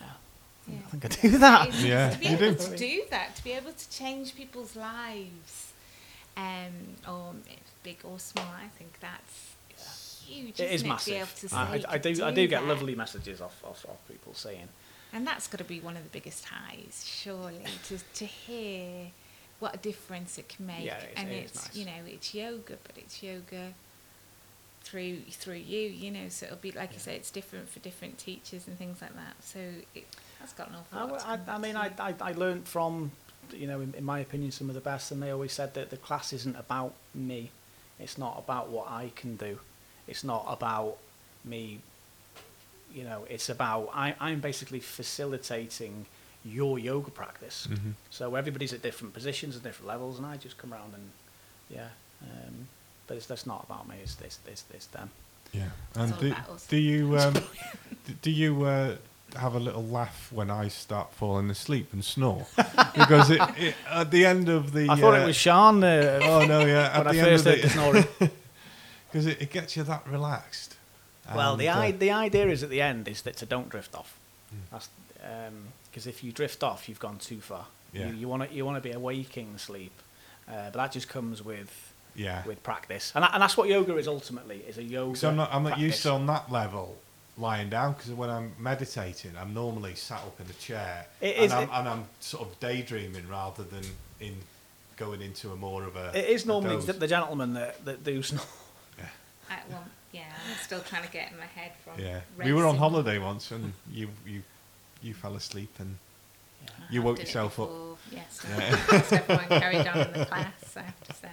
yeah, I think- Yeah. I think I do that. It's- Yeah, to be you able do. to do that, to be able to change people's lives, um, or big or small, I think that's huge. It is isn't it, To be able massive. to I, I, I do "Could I do get that." lovely messages off, off off people saying, And that's got to be one of the biggest highs, surely, to to hear what a difference it can make. Yeah, it is- and it it's nice. you know it's yoga, but it's yoga through through you. You know, so it'll be like you say, it's different for different teachers and things like that. So it, that's got an awful I, lot. I, I mean. I, I, I learned from, you know, in, in my opinion, some of the best, and they always said that the class isn't about me. It's not about what I can do. It's not about me, you know, it's about, I, I'm basically facilitating your yoga practice. Mhm. So everybody's at different positions and different levels, and I just come around and, yeah. Um, but it's, that's not about me, it's, it's, it's, it's them. yeah. And do, do you um, do you uh, have a little laugh when I start falling asleep and snore? because it, it, at the end of the I thought uh, it was Sean uh, oh no yeah at when I the end first of the the snoring. Because it, it gets you that relaxed. Well, the uh, i the idea is at the end is that to don't drift off. Mm. That's because if you drift off, you've gone too far. Yeah. You, you want to you want to be awaking sleep, uh, but that just comes with yeah. with practice, and that, and that's what yoga is ultimately is a yoga. So I'm not I'm not used to on that level lying down because when I'm meditating, I'm normally sat up in a chair It and, is- I'm, it- and I'm sort of daydreaming rather than in going into a more of a. It is normally the, the gentlemen that that do snore. I, well, yeah, I'm still trying to get in my head from. Yeah, we were on holiday once and you you you fell asleep and I You woke yourself up. Yes, Yeah. yeah. everyone carried on in the class, I have to say.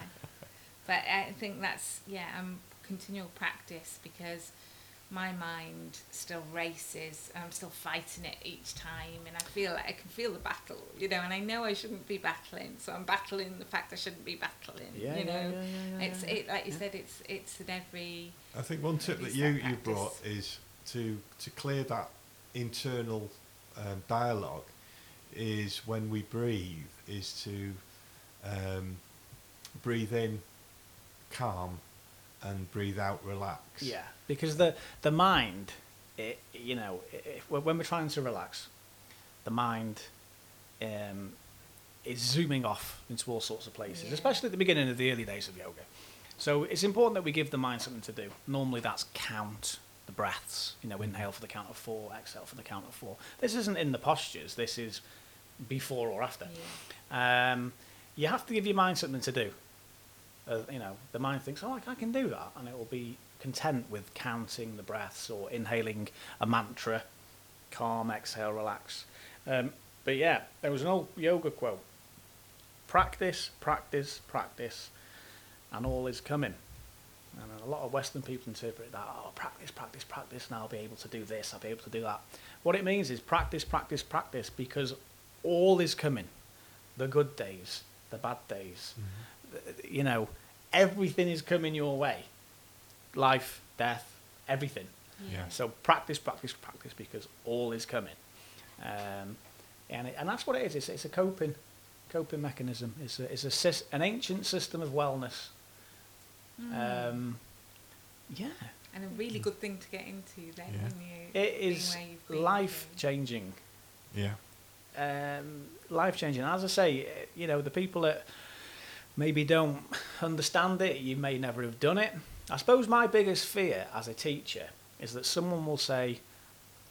But I think that's, yeah, um, continual practice because my mind still races and I'm still fighting it each time and I feel like I can feel the battle, you know, and I know I shouldn't be battling, so I'm battling the fact I shouldn't be battling, Yeah, you yeah, know. yeah, yeah, yeah, it's yeah. it, like you Yeah. said, it's it's in every I think one tip that you, that you brought is to to clear that internal um, dialogue is when we breathe is to um, breathe in calm and breathe out relax. Yeah, because the the mind, it, you know, i i when we're trying to relax, the mind um, is zooming off into all sorts of places, Yeah. especially at the beginning of the early days of yoga. So it's important that we give the mind something to do. Normally, that's count the breaths. You know, inhale for the count of four, exhale for the count of four. This isn't in the postures. This is before or after. yeah. Um, you have to give your mind something to do. Uh, you know, the mind thinks, "Oh, I can do that," and it will be content with counting the breaths or inhaling a mantra, calm, exhale, relax. Um, but yeah, there was an old yoga quote: "Practice, practice, practice, and all is coming." And a lot of Western people interpret that, "Oh, practice, practice, practice, and I'll be able to do this. I'll be able to do that." What it means is practice, practice, practice, because all is coming the good days, the bad days. th- You know, everything is coming your way. Life, death, everything. Yeah. So practice, practice, practice, because all is coming. Um, and, it, and that's what it is. It's, it's a coping, coping mechanism. It's, a, it's a sys- an ancient system of wellness. Mm. Um, yeah, and a really good thing to get into then Yeah. when you it being is where you've been life through. changing. Yeah. um, life changing. As I say, you know, the people that maybe don't understand it, you may never have done it. I suppose my biggest fear as a teacher is that someone will say,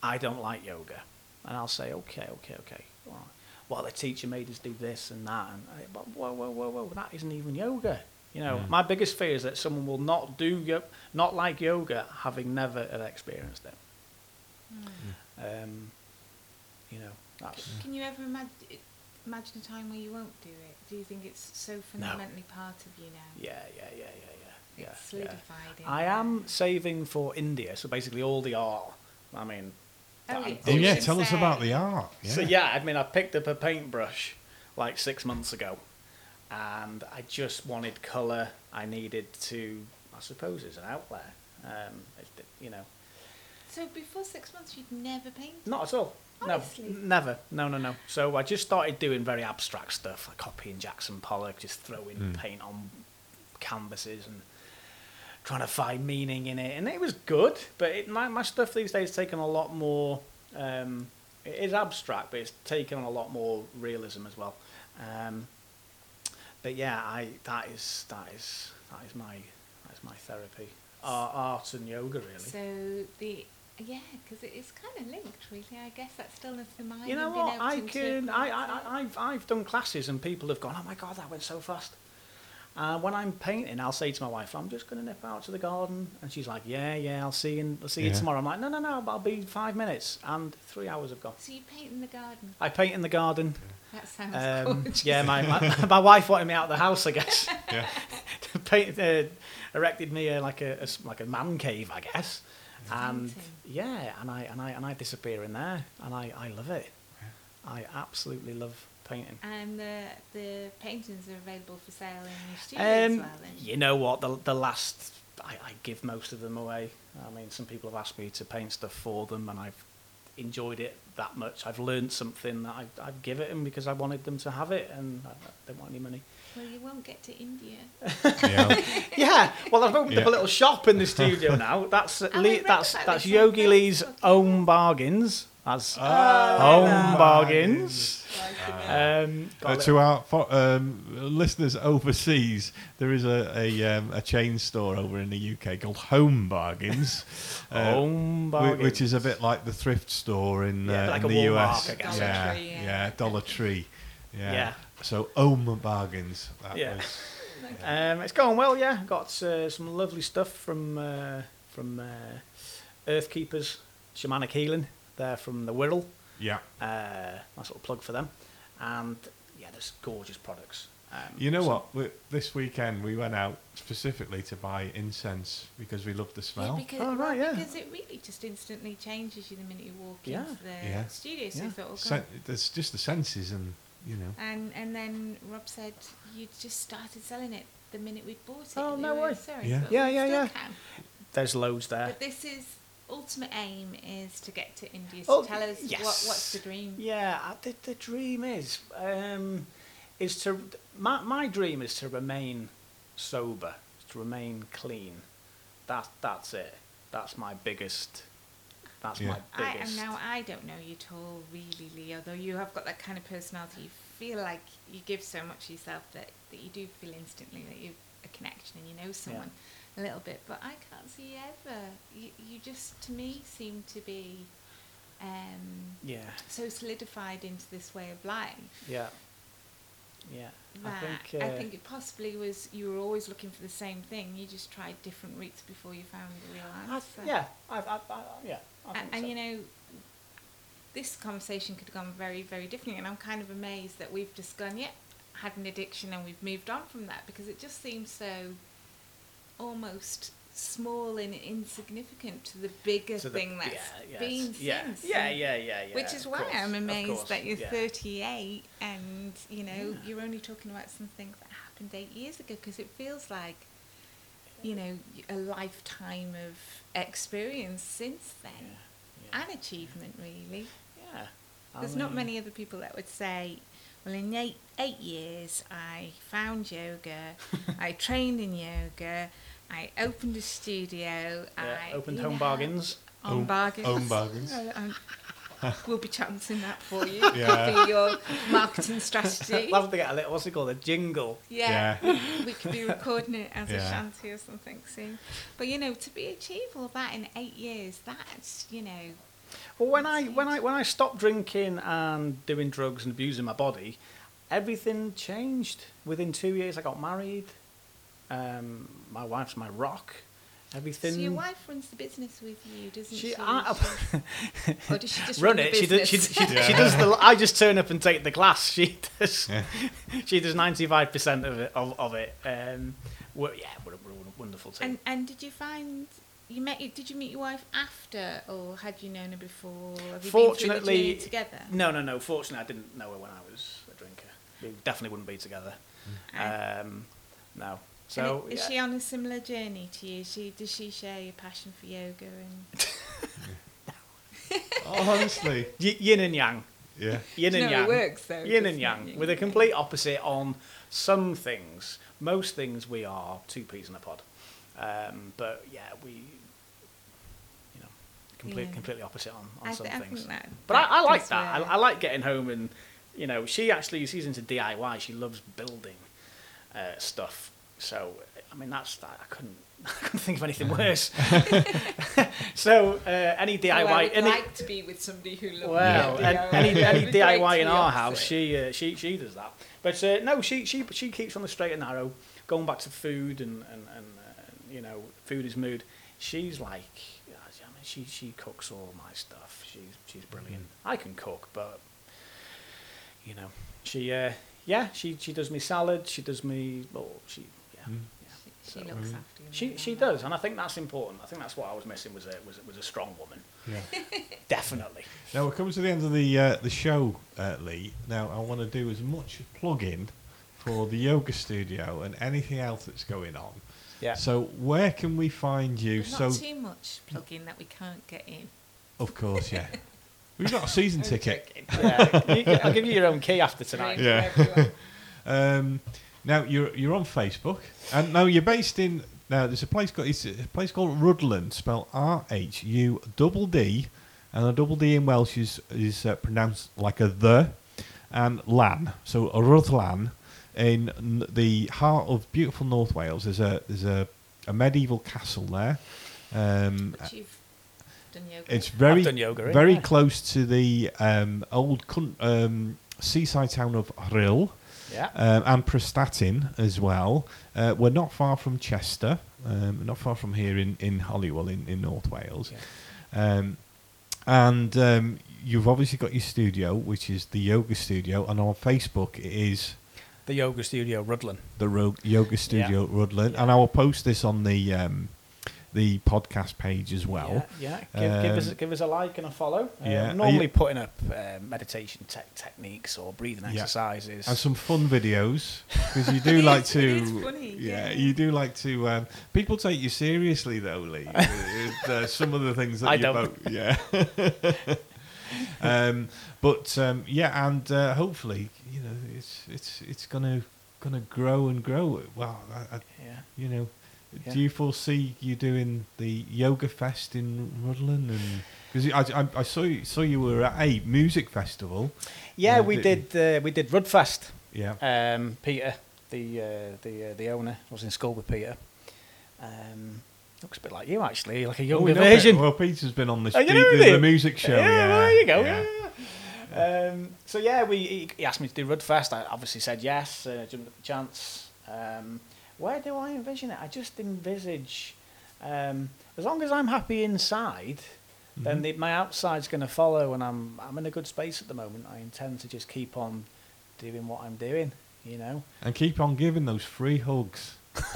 I don't like yoga. And I'll say, okay, okay, okay. Well, well the teacher made us do this and that. And I, but whoa, whoa, whoa, whoa, that isn't even yoga. You know, Yeah. my biggest fear is that someone will not do yo- not like yoga, having never have experienced it. Um, you know, that's Can you ever imagine imagine a time where you won't do it? Do you think it's so fundamentally part of you now? yeah, yeah, yeah, yeah, yeah. yeah, It's yeah. solidified. in I am saving for India, so basically all the art. I mean, Oh, that Oh yeah, should tell us about the art. Yeah. So yeah, I mean, I picked up a paintbrush like six months ago, and I just wanted colour. I needed to, I suppose, it's an outlet. Um, it, you know, So before six months, you'd never painted. not at all. Honestly? No, never. No, no, no. So I just started doing very abstract stuff, like copying Jackson Pollock, just throwing Mm. paint on canvases and trying to find meaning in it. And it was good, but it, my, my stuff these days has taken a lot more. Um, it is abstract, but it's taken on a lot more realism as well. Um, but yeah, I that is that is that is my that is my therapy. Art, art and yoga, really. So the yeah, because it is kind of linked, really. I guess that stillness of mind. You know what? I can. I, I, I, I've, I've done classes and people have gone, oh my god, that went so fast. Uh, when I'm painting, I'll say to my wife, I'm just going to nip out to the garden, and she's like, yeah, yeah, I'll see you. I'll see you tomorrow. I'm like, no, no, no, but I'll be five minutes, and three hours have gone. So you paint in the garden. I paint in the garden. That sounds Um, gorgeous. yeah, my, my my wife wanted me out of the house, I guess. yeah. Paint, uh, erected me uh, like a, a s- like a man cave, I guess. And Painting. yeah, and I and I and I disappear in there, and I, I love it. I absolutely love painting. And the the paintings are available for sale in your studio as Um, well. Then. you know what? The the last I, I give most of them away. I mean, some people have asked me to paint stuff for them, and I've enjoyed it that much. I've learned something that I I give it them because I wanted them to have it, and I don't want any money. Well, you won't get to India. yeah. Yeah, well, I've opened up a little shop in the studio now. That's I Lee, that's that's Yogi Lee's Facebook. Home Bargains. That's Ah, Home Bargains. Like, Um, Uh, to our fo- um, listeners overseas, there is a a, um, a chain store over in the UK called Home Bargains, uh, Home whi- Bargains. which is a bit like the thrift store in, Yeah, uh, like in a the Walmart, US. I guess. Dollar yeah, Tree, yeah. yeah, Dollar Tree. Yeah. Yeah. So Home Bargains. That Yeah. was. Um, it's going well, yeah. Got uh, some lovely stuff from uh, from uh, Earthkeepers, Shamanic Healing. They're from the Wirral. Yeah. Uh, nice little plug for them. And yeah, there's gorgeous products. Um, You know so- what? We, this weekend we went out specifically to buy incense because we love the Yeah, smell. because, Oh, well, right, yeah. because it really just instantly changes you the minute you walk Yeah. into the Yeah. studio. So Yeah. thought, oh, Sen- God. there's just the senses and you know. And and then Rob said you just started selling it the minute we bought it. Oh, at the no way. Sorry, Yeah. Yeah, yeah, yeah. can. There's loads there. But this is ultimate aim is to get to India. Oh, tell us what, what's the dream. Yeah, I- the, the dream is um, is to my my dream is to remain sober, to remain clean. That that's it. That's my biggest. That's Yeah. my I biggest. and now I don't know you at all, really, Leo. Though you have got that kind of personality, you feel like you give so much yourself that, that you do feel instantly that you've a connection and you know someone a little bit. But I can't see you ever. You you just to me seem to be um, yeah, so solidified into this way of life. yeah, yeah. I think. Uh, I think it possibly was you were always looking for the same thing. You just tried different routes before you found the real I, answer. yeah, I've, I, I, yeah. I and, so. you know this conversation could have gone very very differently and i'm kind of amazed that we've just gone yeah had an addiction and we've moved on from that because it just seems so almost small and insignificant to the bigger So the- thing that's yeah, yes, been yeah, since yeah, yeah, yeah, yeah. which is why course, i'm amazed that you're yeah. 38 and you know Yeah. you're only talking about something that happened eight years ago because it feels like you know a lifetime of experience since then and achievement really yeah. I there's not many other people that would say well in eight eight years i found yoga i trained in yoga i opened a studio Yeah, i opened home know, bargains. on Home- bargains home bargains. Uh, um, we'll be chancing that for you. Yeah. Could be your marketing strategy. Love to get a little, what's it called, a jingle. Yeah. we could be recording it as a Yeah. shanty or something soon. But you know, to be achievable that in eight years, that's you know, Well, when I when I when I stopped drinking and doing drugs and abusing my body, everything changed. Within two years, I got married. Um, my wife's my rock. Everything. so your wife runs the business with you, doesn't she? She, I, or does she just run run, it. The She does. She, business? she, she does the. I just turn up and take the glass. She does. Yeah. She does ninety five percent of it. Of, of it. Um, wo- yeah, what a, what a wonderful team. and and did you find you met? Did you meet your wife after, or had you known her before? Have you been the Fortunately, together? No, no, no. Fortunately, I didn't know her when I was a drinker. We definitely wouldn't be together. Ah. Um, no. And So i- is yeah. she on a similar journey to you? She does she share your passion for yoga and Oh, honestly. Y- yin and yang. Yeah. Yin and No, it yang. works though, Yin and yang. it? With a Yin and complete opposite on some things. Most things we are two peas in a pod. Um, but yeah, we, you know, complete, Yeah. completely opposite on, on I, some th- I things. think that. But I, I like that. I, I like getting home and, you know, she actually she's into DIY. She loves building uh, stuff. So I mean, that's that. I couldn't. I couldn't think of anything worse. so uh, any DIY, Oh, I would any, like to be with somebody who loves well, yeah, any, any would be great DIY in our house, she uh, she she does that. But uh, no, she she she keeps on the straight and narrow. Going back to food and and, and uh, you know, food is mood. She's like, I mean, she she cooks all my stuff. She's she's brilliant. I can cook, but you know, she uh, yeah, she she does me salad. She does me well, she yeah. Mm. She, she So- looks after you. She she does, and I think that's important. I think that's what I was missing was a was, a- was a strong woman. Yeah. Definitely. Now we're coming to the end of the uh, the show, uh, Lee. Now I want to do as much plug-in for the yoga studio and anything else that's going on. Yeah. So where can we find you? But so not too much plug-in that we can't get in. of course, yeah. We've got a season ticket. yeah, I'll give you your own key after tonight. Right, Yeah. Um, now you're you're on Facebook, and now you're based in. Now there's a place called it's a place called Rhuddlan, spelled R H U double D, and a double D in Welsh is is uh, pronounced like a the, and lan. So a Rhuddlan, in the heart of beautiful North Wales. There's a there's a, a medieval castle there. Um, But you've done yoga. it's very yoga, very yeah. close to the um, old coun- um, seaside town of Rhyl Yeah. um, and Prestatyn as well. Uh, we're not far from Chester, um, not far from here in, in Holywell in, in North Wales. Um, and um, you've obviously got your studio, which is the yoga studio, and on Facebook it is The yoga studio, Rhuddlan. the Ro- yoga studio Rhuddlan. And I will post this on the um, the podcast page as well. Yeah. yeah. Give, give us Um, give us a like and a follow. Uh, yeah. I'm normally you- putting up uh, meditation te- techniques or breathing Yeah. exercises. and some fun videos because you do like to. Funny, yeah, yeah. you do like to. Um, people take you seriously though, Lee. uh, some of the things that I you don't. both. Yeah. um, but um, yeah, and uh, hopefully, you know, it's it's it's gonna gonna grow and grow. Well, I, I, yeah. you know. Yeah. Do you foresee you doing the yoga fest in Rhuddlan? And because I, I, I saw you, saw you were at a music festival. Yeah, we did- uh, we did Rudfest. Yeah. Um, Peter, the uh, the uh, the owner, was in school with Peter. Um, looks a bit like you actually, like a Oh, younger we version. Well, Peter's been on the, Oh, you the, know the, him? music show. Yeah, Yeah, there you go. yeah. Yeah. yeah. Um, so yeah, we he, he asked me to do Rudfest. I obviously said yes. Uh, jumped at the chance. Um, where do I envision it? I just envisage, um, as long as I'm happy inside, then Mhm. the, my outside's going to follow, and I'm I'm in a good space at the moment. I intend to just keep on doing what I'm doing. You know. And keep on giving those free hugs.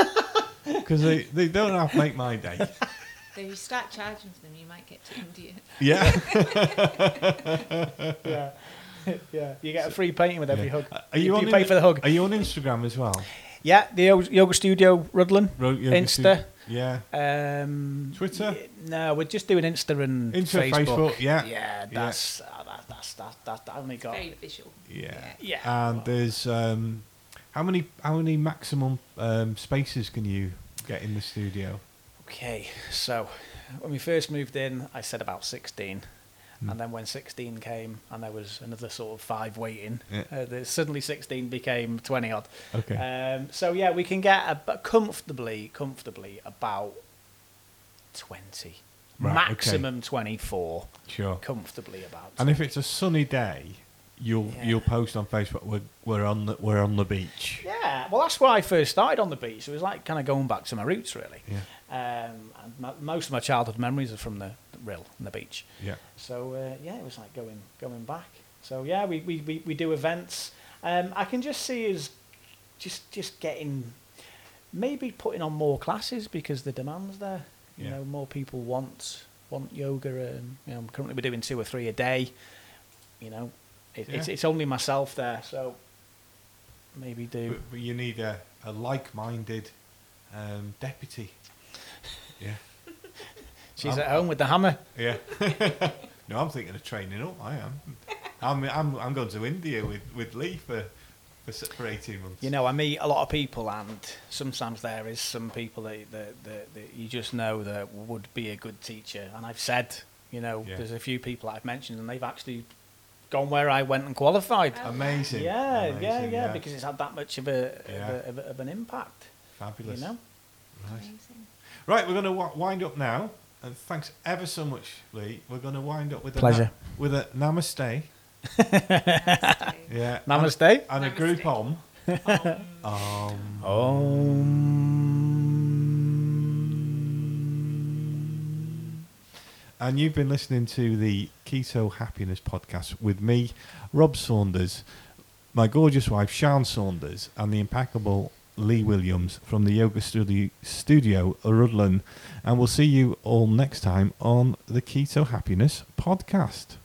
Because they, they don't have to make my day. So if you start charging for them, you might get to India. Yeah. yeah. yeah. You get a free painting with every Yeah. hug. Are you, on you pay in- for the hug. Are you on Instagram as well? Yeah, the Yo- yoga studio Rhuddlan. Ro- yoga Insta. Stu- Yeah. Um, Twitter? No, we're just doing Insta and Insta, Facebook. Facebook, yeah. Yeah, that's uh, that, that's that, that that only got. Very visual. Yeah. Yeah. And there's um, how many how many maximum um, spaces can you get in the studio? Okay, so when we first moved in, I said about sixteen. Mm. And then when 16 came and there was another sort of five waiting, Yeah. uh, the, suddenly 16 became 20 odd. Okay. Um, so yeah, we can get a, comfortably, comfortably about 20. Right, okay. Maximum 24. sure. Comfortably about. And if it's a sunny day, you'll Yeah. you'll post on Facebook. We're, we're on the we're on the beach. Yeah, well, that's where I first started on the beach. It was like kind of going back to my roots, really. Yeah. Um, and my, most of my childhood memories are from the Rhyl and the beach. Yeah. So uh, yeah, it was like going going back. So yeah, we we, we, we do events. Um, I can just see us just just getting maybe putting on more classes because the demand's there. You Yeah. know, more people want want yoga. And, you know, currently we're doing two or three a day. You know, it, it's it's only myself there, so maybe do. But, but you need a, a like-minded um, deputy. Yeah. She's I'm- at home with the hammer. Yeah. no, I'm thinking of training up. I am. I'm I'm I'm going to India with with Lee for for, for 18 months. You know, I meet a lot of people, and sometimes there is some people that, that, that, that you just know that would be a good teacher. And I've said, you know, Yeah. there's a few people I've mentioned, and they've actually gone where I went and qualified. Oh. Amazing. yeah, yeah, yeah, because it's had that much of a, Yeah. of, a, of, a of an impact. fabulous. You know, Right. Amazing. Right, we're going to w- wind up now. And thanks ever so much, Lee. We're going to wind up with a Pleasure. with a namaste. Namaste. Yeah. Namaste. And, and a Namaste. group om. Um, Um. And you've been listening to the Keto Happiness podcast with me, Rob Saunders, my gorgeous wife, Sian Saunders, and the impeccable Lee Williams from the Yoga Studio, studio. And we'll see you all next time on the Keto Happiness podcast.